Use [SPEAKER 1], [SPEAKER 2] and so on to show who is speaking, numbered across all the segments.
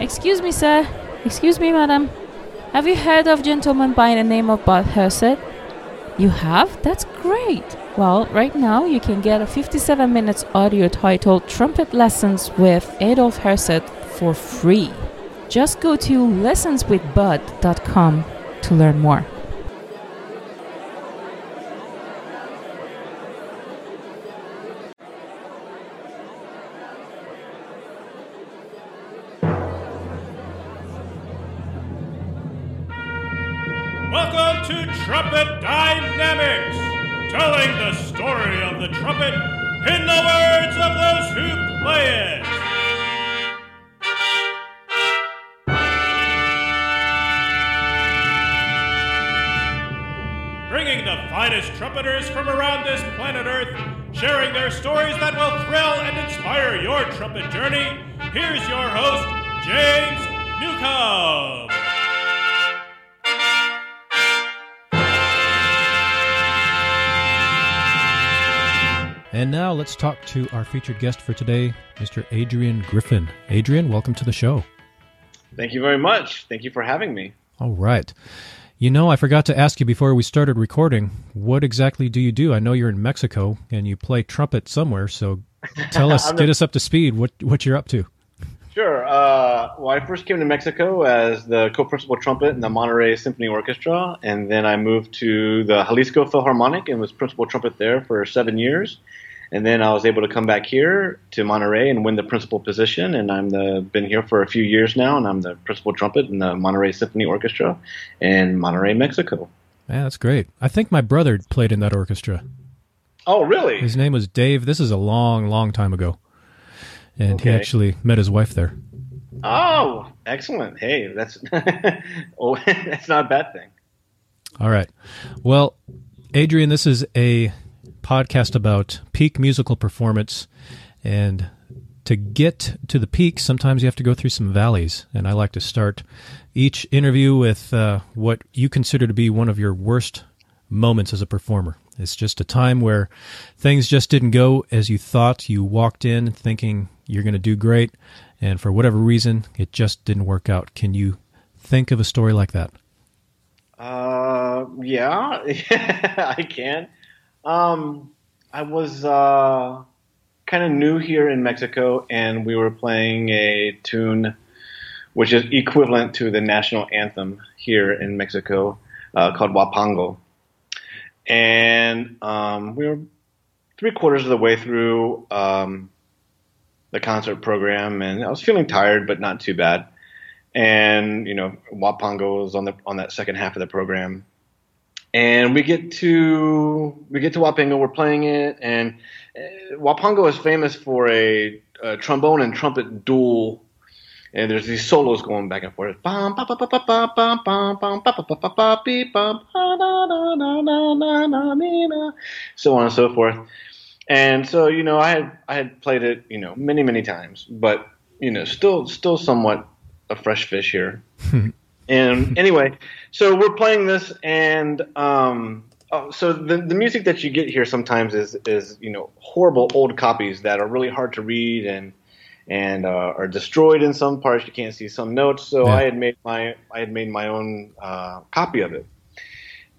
[SPEAKER 1] Excuse me, sir. Excuse me, madam. Have you heard of gentleman by the name of Bud Herseth? You have? That's great. Well, right now you can get a 57 minutes audio titled Trumpet Lessons with Adolf Herseth for free. Just go to lessonswithbud.com to learn more.
[SPEAKER 2] Bringing the finest trumpeters from around this planet Earth, sharing their stories that will thrill and inspire your trumpet journey. Here's your host, James Newcomb.
[SPEAKER 3] And now let's talk to our featured guest for today, Mr. Adrian Griffin. Adrian, welcome to the show.
[SPEAKER 4] Thank you very much. Thank you for having me.
[SPEAKER 3] All right. You know, I forgot to ask you before we started recording, what exactly do you do? I know you're in Mexico and you play trumpet somewhere, so tell us, get us up to speed, what, what you're up to.
[SPEAKER 4] Sure. Uh, well, I first came to Mexico as the co-principal trumpet in the Monterrey Symphony Orchestra, and then I moved to the Jalisco Philharmonic and was principal trumpet there for seven years. And then I was able to come back here to Monterrey and win the principal position. And I'm the been here for a few years now, and I'm the principal trumpet in the Monterrey Symphony Orchestra in Monterrey, Mexico.
[SPEAKER 3] Yeah, that's great. I think my brother played in that orchestra.
[SPEAKER 4] Oh, really?
[SPEAKER 3] His name was Dave. This is a long, long time ago. And he actually met his wife there.
[SPEAKER 4] Oh, excellent. Hey, that's oh, that's not a bad thing.
[SPEAKER 3] All right. Well, Adrian, this is a podcast about peak musical performance. And to get to the peak, sometimes you have to go through some valleys. And I like to start each interview with uh, what you consider to be one of your worst moments as a performer. It's just a time where things just didn't go as you thought. You walked in thinking you're going to do great. And for whatever reason, it just didn't work out. Can you think of a story like that?
[SPEAKER 4] Uh, yeah, I can. Um, I was uh, kind of new here in Mexico, and we were playing a tune which is equivalent to the national anthem here in Mexico, uh, called Huapango. And um, we were three quarters of the way through um, the concert program, and I was feeling tired, but not too bad and you know Huapango was on the on that second half of the program. And we get to we get to Huapango, we're playing it, and uh, Huapango is famous for a, a trombone and trumpet duel. And there's these solos going back and forth, so on and so forth. And so you know, I had I had played it you know many many times, but you know still still somewhat a fresh fish here. and anyway, so we're playing this, and um, oh, so the the music that you get here sometimes is is you know horrible old copies that are really hard to read and and uh, are destroyed in some parts. You can't see some notes. So
[SPEAKER 3] Yeah.
[SPEAKER 4] I had made my I had made my own uh, copy of it.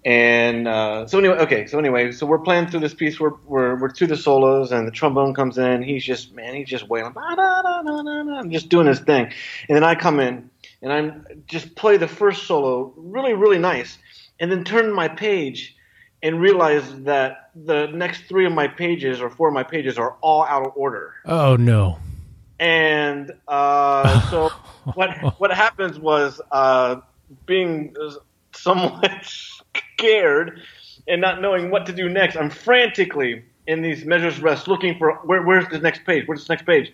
[SPEAKER 4] And uh, so anyway, okay. So anyway, so we're playing through this piece. We're we're we're through the solos, and the trombone comes in. He's just man, he's just wailing, "Ba, da, da, da, da, da," just doing his thing. And then I come in, and I'm just play the first solo, really really nice, and then turn my page, and realize that the next three of my pages or four of my pages are all out of order.
[SPEAKER 3] Oh, no.
[SPEAKER 4] And uh, so what what happens was uh, being somewhat scared and not knowing what to do next. I'm frantically in these measures rest looking for where, where's the next page? Where's the next page?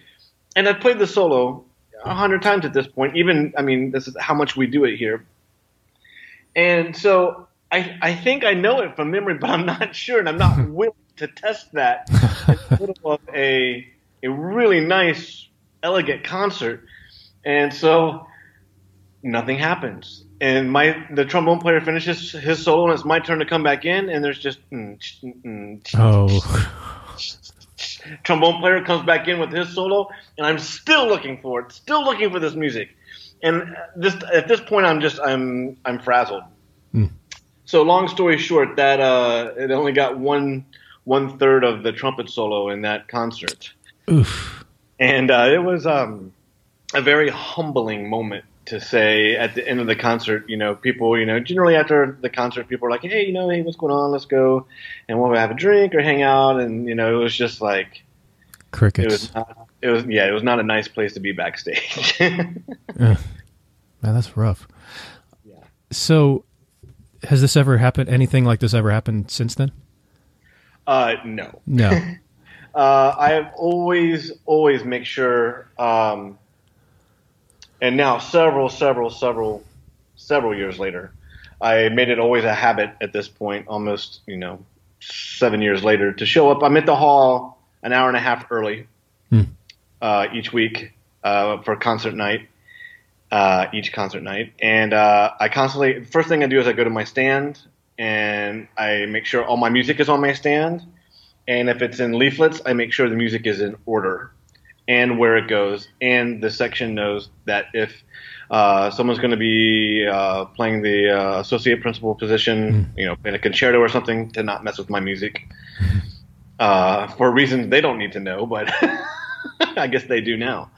[SPEAKER 4] And I've played the solo a hundred times at this point. Even I mean, this is how much we do it here. And so I I think I know it from memory, but I'm not sure, and I'm not willing to test that in the middle of a a really nice, elegant concert. And so nothing happens. And my the trombone player finishes his solo, and it's my turn to come back in, and there's just mm, mm, ch-
[SPEAKER 3] Oh,
[SPEAKER 4] trombone player comes back in with his solo, and I'm still looking for it, still looking for this music. And this at this point, I'm just I'm I'm frazzled.
[SPEAKER 3] Mm.
[SPEAKER 4] So long story short, that uh, it only got one one third of the trumpet solo in that concert,
[SPEAKER 3] Oof.
[SPEAKER 4] and uh, it was um, a very humbling moment to say at the end of the concert. You know, people, you know, generally after the concert, people are like, "Hey, you know, hey, what's going on? Let's go and we'll have a drink or hang out." And you know, it was just like
[SPEAKER 3] crickets.
[SPEAKER 4] it was not, it was yeah, it was not a nice place to be backstage.
[SPEAKER 3] Ugh. Man, that's rough.
[SPEAKER 4] Yeah.
[SPEAKER 3] So, has this ever happened? Anything like this ever happened since then?
[SPEAKER 4] uh, no.
[SPEAKER 3] No.
[SPEAKER 4] Uh, I have always, always make sure, um, and now several, several, several, several years later, I made it always a habit at this point, almost, you know, seven years later, to show up. I'm at the hall an hour and a half early
[SPEAKER 3] Hmm.
[SPEAKER 4] uh, each week uh, for concert night, uh, each concert night. And uh, I constantly, first thing I do is I go to my stand and I make sure all my music is on my stand. And if it's in leaflets, I make sure the music is in order and where it goes. And the section knows that if uh, someone's going to be uh, playing the uh, associate principal position, you know, in a concerto or something, to not mess with my music uh, for reasons they don't need to know, but I guess they do now.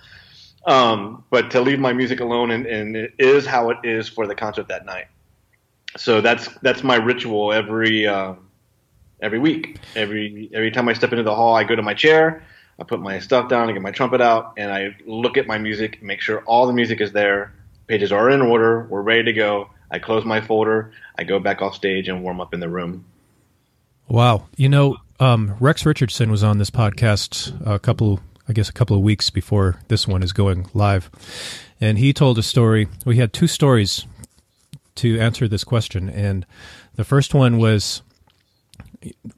[SPEAKER 4] Um, but to leave my music alone, and, and it is how it is for the concert that night. So that's that's my ritual every uh, every week. Every every time I step into the hall, I go to my chair, I put my stuff down, I get my trumpet out, and I look at my music, make sure all the music is there, pages are in order, we're ready to go. I close my folder, I go back off stage and warm up in the room.
[SPEAKER 3] Wow. You know, um, Rex Richardson was on this podcast a couple, I guess, a couple of weeks before this one is going live, and he told a story. We had two stories to answer this question, and the first one was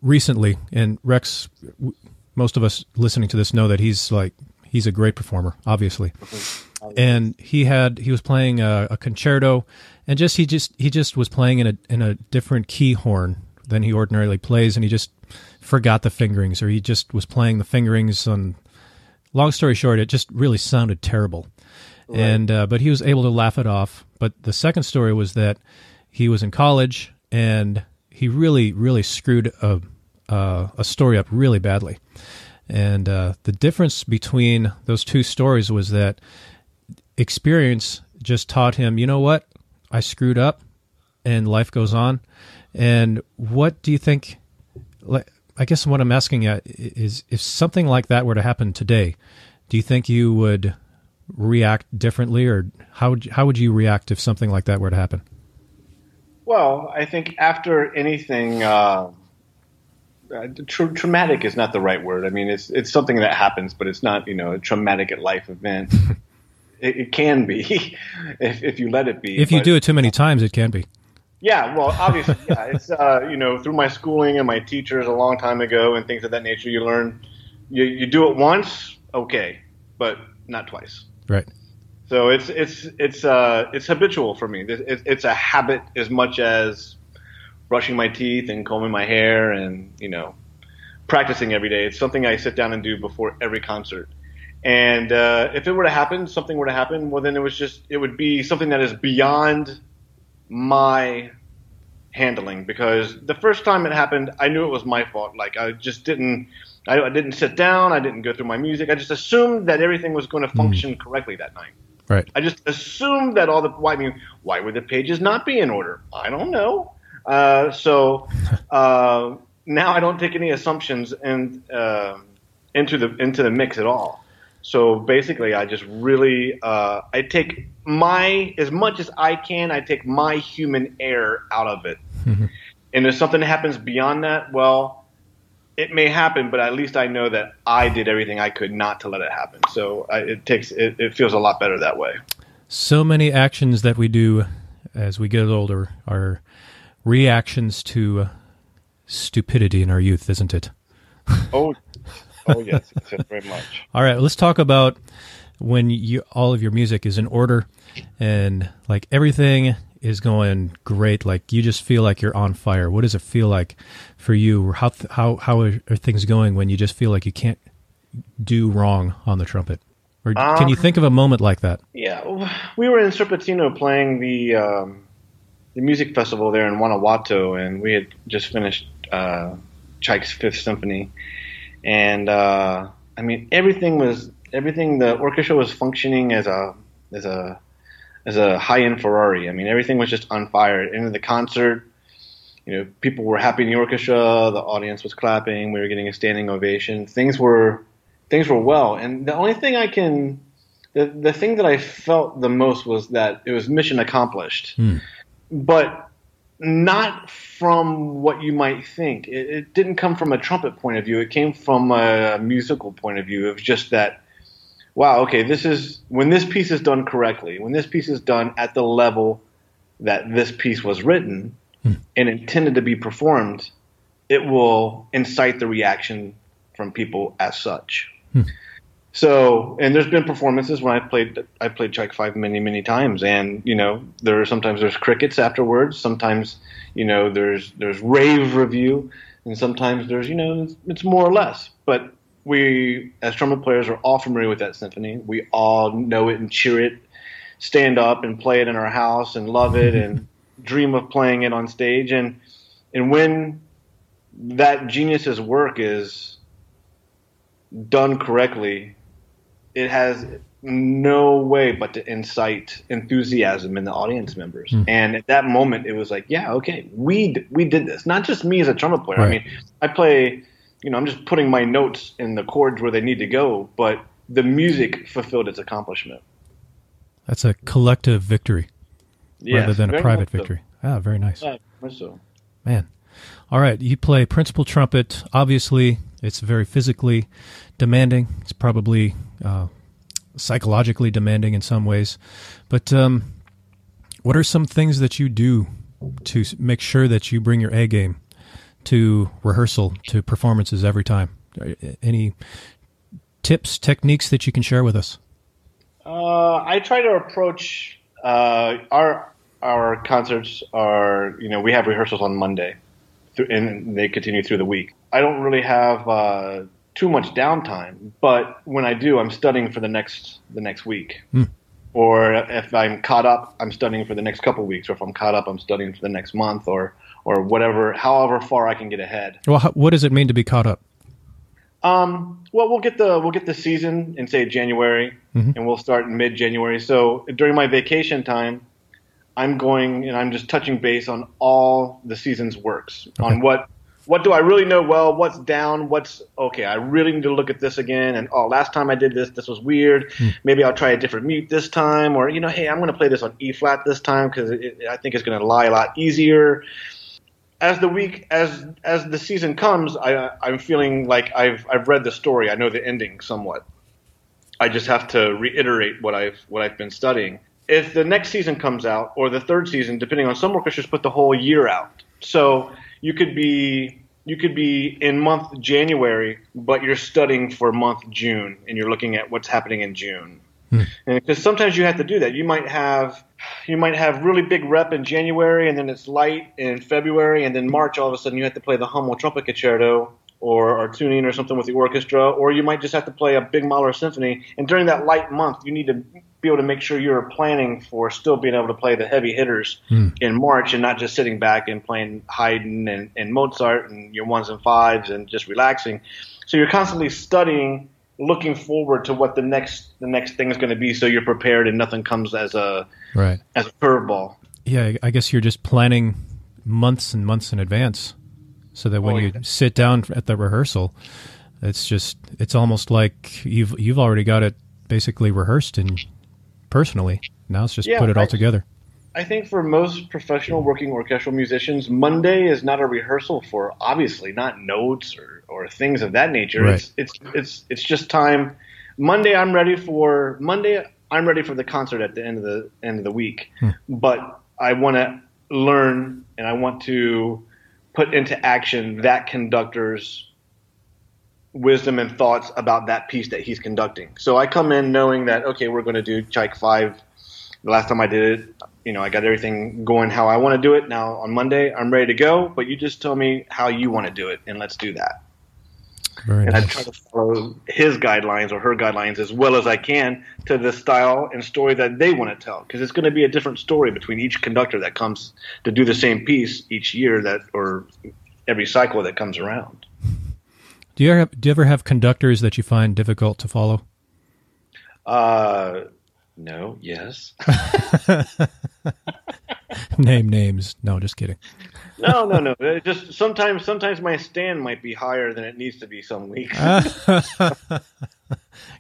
[SPEAKER 3] recently, and Rex. Most of us listening to this know that he's like he's a great performer, obviously. And he had he was playing a, a concerto and just he just he just was playing in a in a different key horn than he ordinarily plays and he just forgot the fingerings or he just was playing the fingerings on long story short it just really sounded terrible. And uh, but he was able to laugh it off. But the second story was that he was in college and he really really screwed a uh, a story up really badly and uh, the difference between those two stories was that experience just taught him, you know what? I screwed up and life goes on. And what do you think? I guess what I'm asking at is if something like that were to happen today, do you think you would react differently or how would you, how would you react if something like that were to happen?
[SPEAKER 4] Well, I think after anything, uh, uh, tra- traumatic is not the right word. I mean, it's it's something that happens, but it's not you know a traumatic at life event. it, it can be if if you let it be.
[SPEAKER 3] If you
[SPEAKER 4] but-
[SPEAKER 3] do it too many times, it can be.
[SPEAKER 4] yeah, well, obviously, yeah. It's uh, you know through my schooling and my teachers a long time ago and things of that nature. You learn you you do it once, okay, but not twice.
[SPEAKER 3] Right.
[SPEAKER 4] So it's it's it's uh it's habitual for me. It, it, it's a habit as much as brushing my teeth and combing my hair and you know practicing every day. It's something I sit down and do before every concert. And uh, if it were to happen, something were to happen, well then it was just it would be something that is beyond my handling because the first time it happened, I knew it was my fault. Like I just didn't, I, I didn't sit down. I didn't go through my music. I just assumed that everything was going to function correctly that night.
[SPEAKER 3] Right.
[SPEAKER 4] I just assumed that all the. Why I mean, why would the pages not be in order? I don't know. Uh, so uh, now I don't take any assumptions and uh, into the into the mix at all. So basically, I just really uh, I take my as much as I can. I take my human error out of it. And if something happens beyond that, well, it may happen, but at least I know that I did everything I could not to let it happen. So I, it takes it, it feels a lot better that way.
[SPEAKER 3] So many actions that we do as we get older are reactions to stupidity in our youth, isn't it?
[SPEAKER 4] Oh, oh yes, very much.
[SPEAKER 3] All right, let's talk about when you all of your music is in order and like everything is going great like you just feel like you're on fire what does it feel like for you how how how are, are things going when you just feel like you can't do wrong on the trumpet? Or can you think of a moment like that?
[SPEAKER 4] Yeah, we were in Cervantino playing the um, the music festival there in Guanajuato, and we had just finished uh, Tchaik's Fifth Symphony, and uh, I mean everything was everything. The orchestra was functioning as a as a as a high end Ferrari. I mean everything was just on fire. At the concert, you know, people were happy in the orchestra. The audience was clapping. We were getting a standing ovation. Things were things were well. And the only thing I can the the thing that I felt the most was that it was mission accomplished. But not from what you might think. It, it didn't come from a trumpet point of view. It came from a musical point of view. It was just that, wow, okay, this is when this piece is done correctly, when this piece is done at the level that this piece was written hmm. and intended to be performed, it will incite the reaction from people as such. Hmm. So, and there's been performances when I played I played Tchaik Five many many times, and you know there are sometimes there's crickets afterwards. Sometimes you know there's there's rave review, and sometimes there's you know it's, it's more or less. But we as trumpet players are all familiar with that symphony. We all know it and cheer it, stand up and play it in our house and love it and dream of playing it on stage. And and when that genius's work is done correctly, it has no way but to incite enthusiasm in the audience members. And at that moment, it was like, yeah, okay, we d- we did this. Not just me as a trumpet player. I mean, I play, you know, I'm just putting my notes in the chords where they need to go, but the music fulfilled its accomplishment.
[SPEAKER 3] That's a collective victory rather than a private
[SPEAKER 4] much so.
[SPEAKER 3] victory. Ah, very nice.
[SPEAKER 4] Yeah, so.
[SPEAKER 3] Man. All right. You play principal trumpet. Obviously, it's very physically demanding. It's probably uh, psychologically demanding in some ways. But um, what are some things that you do to make sure that you bring your A game to rehearsal, to performances every time? Any tips, techniques that you can share with us?
[SPEAKER 4] Uh, I try to approach uh, our our concerts are you know we have rehearsals on Monday, and they continue through the week. I don't really have uh, too much downtime, but when I do, I'm studying for the next the next week. Or if I'm caught up, I'm studying for the next couple weeks. Or if I'm caught up, I'm studying for the next month, or or whatever, however far I can get ahead.
[SPEAKER 3] Well, how, what does it mean to be caught up?
[SPEAKER 4] Um, well, we'll get the we'll get the season in say January, and we'll start in mid January. So during my vacation time, I'm going and I'm just touching base on all the season's works on what what do I really know well, what's down, what's okay. I really need to look at this again. And oh, last time I did this, this was weird. Hmm. Maybe I'll try a different mute this time, or you know, hey, I'm going to play this on E flat this time because I think it's going to lie a lot easier as the week as as the season comes, I I'm feeling like I've I've read the story. I know the ending somewhat. I just have to reiterate what I've what I've been studying. If the next season comes out or the third season, depending on some orchestras put the whole year out. So you could be you could be in month January, but you're studying for month June and you're looking at what's happening in June. Hmm. And because sometimes you have to do that. You might have you might have really big rep in January, and then it's light in February, and then March. All of a sudden, you have to play the Hummel Trumpet Concerto or or tuning or something with the orchestra, or you might just have to play a big Mahler Symphony. And during that light month, you need to be able to make sure you're planning for still being able to play the heavy hitters hmm. in March, and not just sitting back and playing Haydn and, and Mozart and your ones and fives and just relaxing. So you're constantly studying looking forward to what the next the next thing is going to be, so you're prepared and nothing comes as a
[SPEAKER 3] Right.
[SPEAKER 4] as a curveball.
[SPEAKER 3] Yeah, I guess you're just planning months and months in advance, so that when
[SPEAKER 4] Oh,
[SPEAKER 3] you sit down at the rehearsal, it's just it's almost like you've you've already got it basically rehearsed and personally. Now it's just
[SPEAKER 4] Yeah,
[SPEAKER 3] put it all together.
[SPEAKER 4] I think for most professional working orchestral musicians, Monday is not a rehearsal for obviously not notes or, or things of that nature.
[SPEAKER 3] Right.
[SPEAKER 4] It's it's it's it's just time. Monday I'm ready for Monday I'm ready for the concert at the end of the end of the week. Hmm. But I want to learn and I want to put into action that conductor's wisdom and thoughts about that piece that he's conducting. So I come in knowing that okay, we're going to do Tchaik 5 the last time I did it, you know, I got everything going how I want to do it. Now on Monday, I'm ready to go, but you just tell me how you want to do it, and let's do that.
[SPEAKER 3] Very
[SPEAKER 4] and I try to follow his guidelines or her guidelines as well as I can to the style and story that they want to tell. Because it's going to be a different story between each conductor that comes to do the same piece each year that or every cycle that comes around.
[SPEAKER 3] Do you ever have, do you ever have conductors that you find difficult to follow?
[SPEAKER 4] Uh, no, yes,
[SPEAKER 3] Name names. No, just kidding.
[SPEAKER 4] no, no, no. It just sometimes, sometimes my stand might be higher than it needs to be some weeks.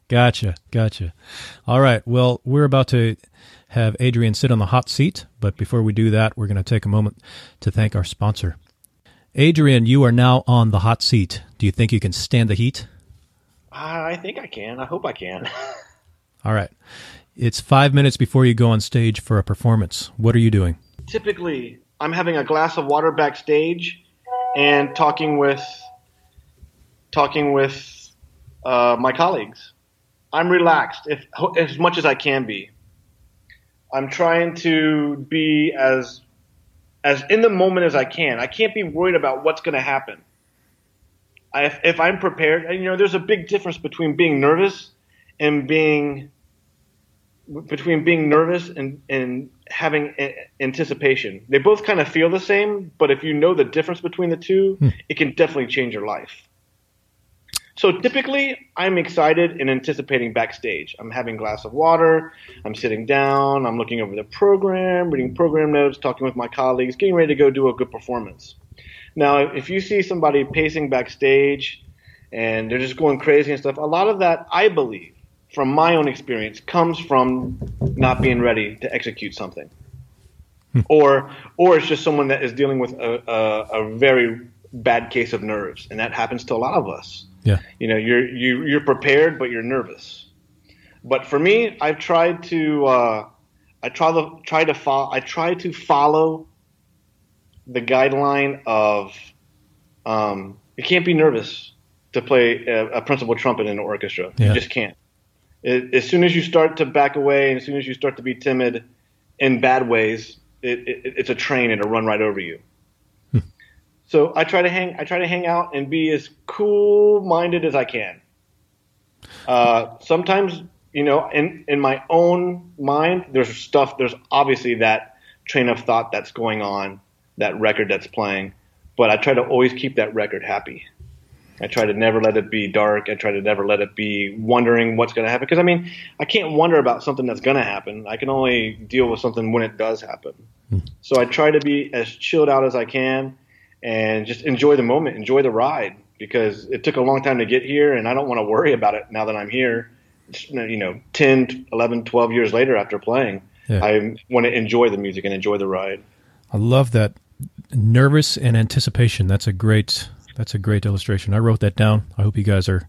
[SPEAKER 3] Gotcha, gotcha. All right. Well, we're about to have Adrian sit on the hot seat, but before we do that, we're going to take a moment to thank our sponsor. Adrian, you are now on the hot seat. Do you think you can stand the heat?
[SPEAKER 4] I think I can. I hope I can.
[SPEAKER 3] All right. It's five minutes before you go on stage for a performance. What are you doing?
[SPEAKER 4] Typically, I'm having a glass of water backstage and talking with talking with uh, my colleagues. I'm relaxed if, as much as I can be. I'm trying to be as as in the moment as I can. I can't be worried about what's going to happen. I, if, if I'm prepared, and, you know, there's a big difference between being nervous and being between being nervous and, and having a- anticipation. They both kind of feel the same, but if you know the difference between the two, hmm. it can definitely change your life. So typically, I'm excited and anticipating backstage. I'm having a glass of water, I'm sitting down, I'm looking over the program, reading program notes, talking with my colleagues, getting ready to go do a good performance. Now, if you see somebody pacing backstage and they're just going crazy and stuff, a lot of that, I believe, from my own experience, comes from not being ready to execute something, hmm. or or it's just someone that is dealing with a, a, a very bad case of nerves, and that happens to a lot of us.
[SPEAKER 3] Yeah.
[SPEAKER 4] You know, you're you, you're prepared, but you're nervous. But for me, I've tried to uh, I try to try to follow I try to follow the guideline of um, you can't be nervous to play a, a principal trumpet in an orchestra.
[SPEAKER 3] Yeah.
[SPEAKER 4] You just can't. It, as soon as you start to back away, and as soon as you start to be timid in bad ways, it, it, it's a train and it'll run right over you. So I try to hang. I try to hang out and be as cool-minded as I can. Uh, sometimes, you know, in in my own mind, there's stuff. There's obviously that train of thought that's going on, that record that's playing. But I try to always keep that record happy. I try to never let it be dark. I try to never let it be wondering what's going to happen. Because I mean, I can't wonder about something that's going to happen. I can only deal with something when it does happen. So I try to be as chilled out as I can and just enjoy the moment, enjoy the ride because it took a long time to get here and I don't want to worry about it now that I'm here, you know, 10, 11, 12 years later after playing.
[SPEAKER 3] Yeah.
[SPEAKER 4] I want to enjoy the music and enjoy the ride.
[SPEAKER 3] I love that nervous and anticipation. That's a great that's a great illustration. I wrote that down. I hope you guys are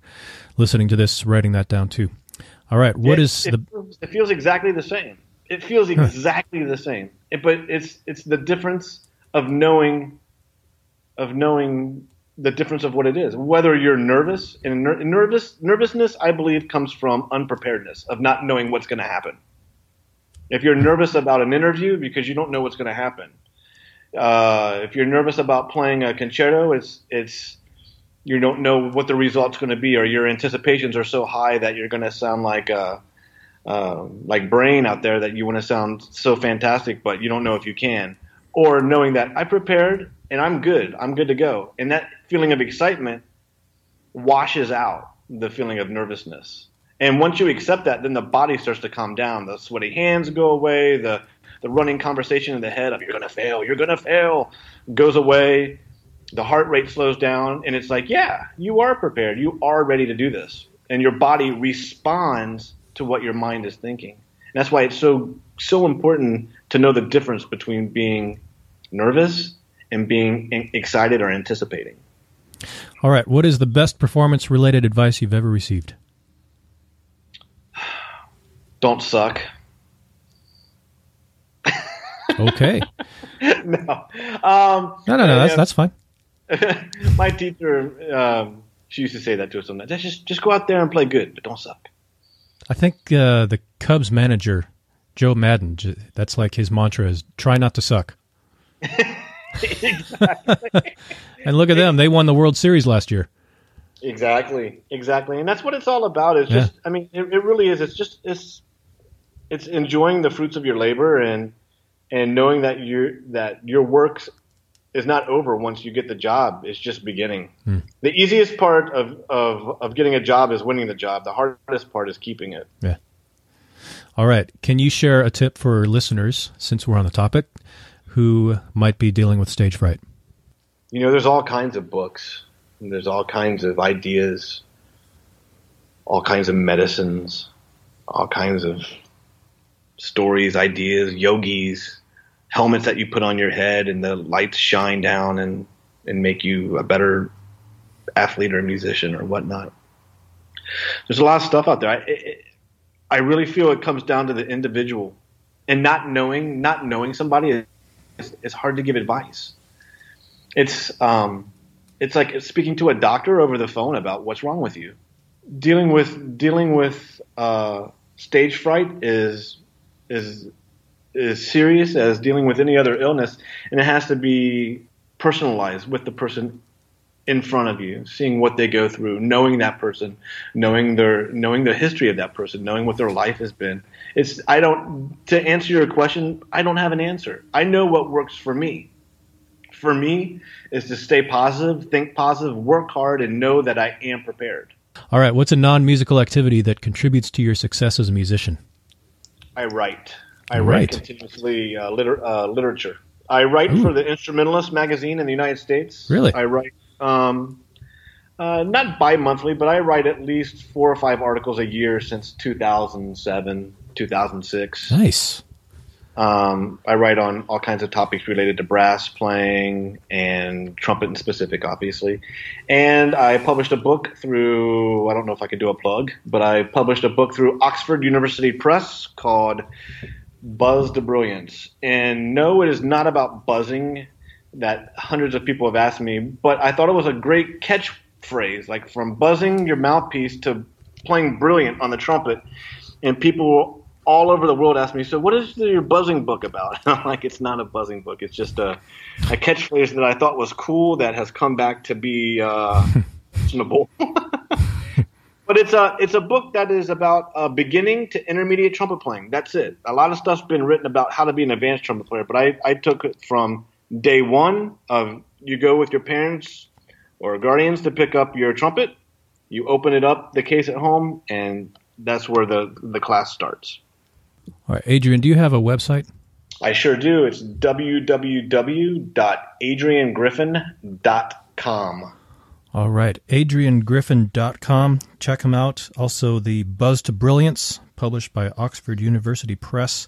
[SPEAKER 3] listening to this, writing that down too. All right, what
[SPEAKER 4] it,
[SPEAKER 3] is
[SPEAKER 4] it,
[SPEAKER 3] the
[SPEAKER 4] feels, it feels exactly the same. It feels exactly the same. It, but it's it's the difference of knowing of knowing the difference of what it is. Whether you're nervous and ner- nervous nervousness, I believe, comes from unpreparedness of not knowing what's going to happen. If you're nervous about an interview because you don't know what's going to happen, uh, if you're nervous about playing a concerto, it's it's you don't know what the result's going to be, or your anticipations are so high that you're going to sound like a uh, like brain out there that you want to sound so fantastic, but you don't know if you can. Or knowing that I prepared and I'm good, I'm good to go, and that feeling of excitement washes out the feeling of nervousness. And once you accept that, then the body starts to calm down. The sweaty hands go away. The the running conversation in the head of "you're gonna fail, you're gonna fail" goes away. The heart rate slows down, and it's like, yeah, you are prepared. You are ready to do this, and your body responds to what your mind is thinking. And that's why it's so so important to know the difference between being nervous and being excited or anticipating.
[SPEAKER 3] All right, what is the best performance related advice you've ever received?
[SPEAKER 4] Don't suck.
[SPEAKER 3] Okay.
[SPEAKER 4] no. Um,
[SPEAKER 3] No, no, no, that's that's fine.
[SPEAKER 4] my teacher, um, she used to say that to us sometimes. Just, just go out there and play good, but don't suck.
[SPEAKER 3] I think uh, the Cubs manager, Joe Maddon, that's like his mantra is try not to suck. And look at them, they won the World Series last year.
[SPEAKER 4] Exactly, exactly, and that's what it's all about. It's
[SPEAKER 3] Yeah.
[SPEAKER 4] just, I mean, it, it really is. It's just, it's, it's enjoying the fruits of your labor and and knowing that your that your work is not over once you get the job. It's just beginning. Hmm. The easiest part of, of of getting a job is winning the job. The hardest part is keeping it.
[SPEAKER 3] Yeah. All right. Can you share a tip for listeners, since we're on the topic, who might be dealing with stage fright?
[SPEAKER 4] You know, there's all kinds of books. There's all kinds of ideas. All kinds of medicines. All kinds of stories, ideas, yogis, helmets that you put on your head, and the lights shine down and and make you a better athlete or musician or whatnot. There's a lot of stuff out there. I, it, I really feel it comes down to the individual, and not knowing not knowing somebody is, is hard to give advice. It's um, it's like speaking to a doctor over the phone about what's wrong with you. Dealing with dealing with uh, stage fright is is is serious as dealing with any other illness, and it has to be personalized with the person in front of you, seeing what they go through, knowing that person, knowing their knowing the history of that person, knowing what their life has been. It's I don't to answer your question, I don't have an answer. I know what works for me. For me is to stay positive, think positive, work hard and know that I am prepared.
[SPEAKER 3] All right. What's a non musical activity that contributes to your success as a musician?
[SPEAKER 4] I write. I write,
[SPEAKER 3] write.
[SPEAKER 4] continuously uh, liter- uh, literature. I write
[SPEAKER 3] Ooh.
[SPEAKER 4] for the Instrumentalist magazine in the United States.
[SPEAKER 3] Really?
[SPEAKER 4] I write um, uh, not bi-monthly, but I write at least four or five articles a year since 2007, 2006.
[SPEAKER 3] Nice.
[SPEAKER 4] Um, I write on all kinds of topics related to brass playing and trumpet in specific, obviously. And I published a book through, I don't know if I could do a plug, but I published a book through Oxford University Press called Buzz to Brilliance. And no, it is not about buzzing that hundreds of people have asked me, but I thought it was a great catchphrase, like from buzzing your mouthpiece to playing brilliant on the trumpet. And people all over the world ask me, so what is your buzzing book about? I'm like, it's not a buzzing book. It's just a, a catchphrase that I thought was cool that has come back to be uh, but it's a it's a book that is about uh, beginning to intermediate trumpet playing. That's it. A lot of stuff's been written about how to be an advanced trumpet player, but I, I took it from day one of you go with your parents or guardians to pick up your trumpet. You open it up, the case at home, and that's where the the class starts.
[SPEAKER 3] All right. Adrian, do you have a website?
[SPEAKER 4] I sure do. It's www.adriangriffin.com.
[SPEAKER 3] All right. AdrianGriffin.com. Check him out. Also, the Buzz to Brilliance, published by Oxford University Press.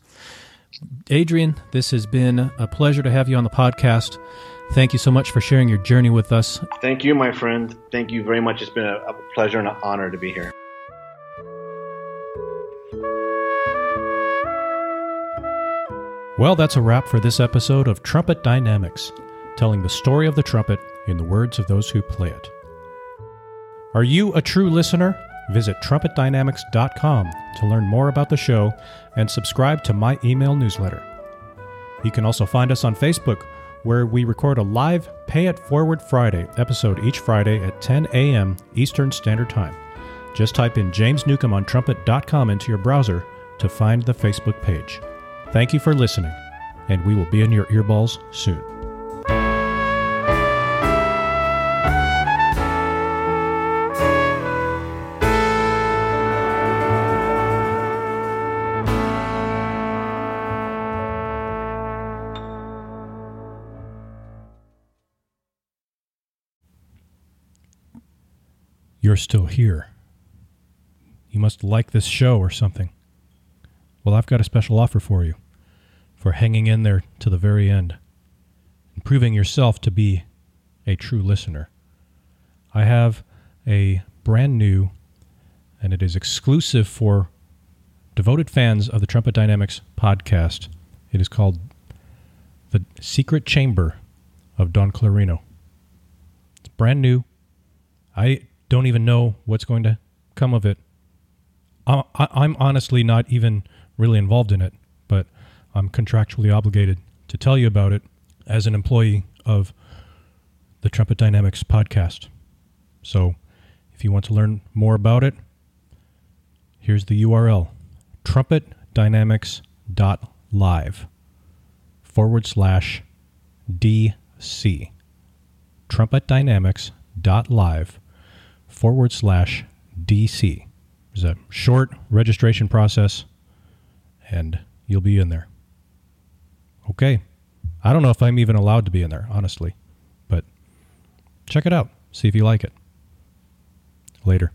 [SPEAKER 3] Adrian, this has been a pleasure to have you on the podcast. Thank you so much for sharing your journey with us.
[SPEAKER 4] Thank you, my friend. Thank you very much. It's been a, a pleasure and an honor to be here.
[SPEAKER 3] Well, that's a wrap for this episode of Trumpet Dynamics, telling the story of the trumpet in the words of those who play it. Are you a true listener? Visit trumpetdynamics.com to learn more about the show and subscribe to my email newsletter. You can also find us on Facebook, where we record a live Pay It Forward Friday episode each Friday at 10 a.m. Eastern Standard Time. Just type in James Newcomb on trumpet.com into your browser to find the Facebook page. Thank you for listening, and we will be in your earballs soon. You're still here. You must like this show or something. Well, I've got a special offer for you for hanging in there to the very end and proving yourself to be a true listener. I have a brand new, and it is exclusive for devoted fans of the Trumpet Dynamics podcast. It is called The Secret Chamber of Don Clarino. It's brand new. I don't even know what's going to come of it. I, I'm honestly not even really involved in it, but I'm contractually obligated to tell you about it as an employee of the Trumpet Dynamics podcast. So if you want to learn more about it, here's the URL trumpetdynamics.live forward slash DC. Trumpetdynamics.live forward slash DC. There's a short registration process, and you'll be in there. Okay. I don't know if I'm even allowed to be in there, honestly, but check it out. See if you like it. Later.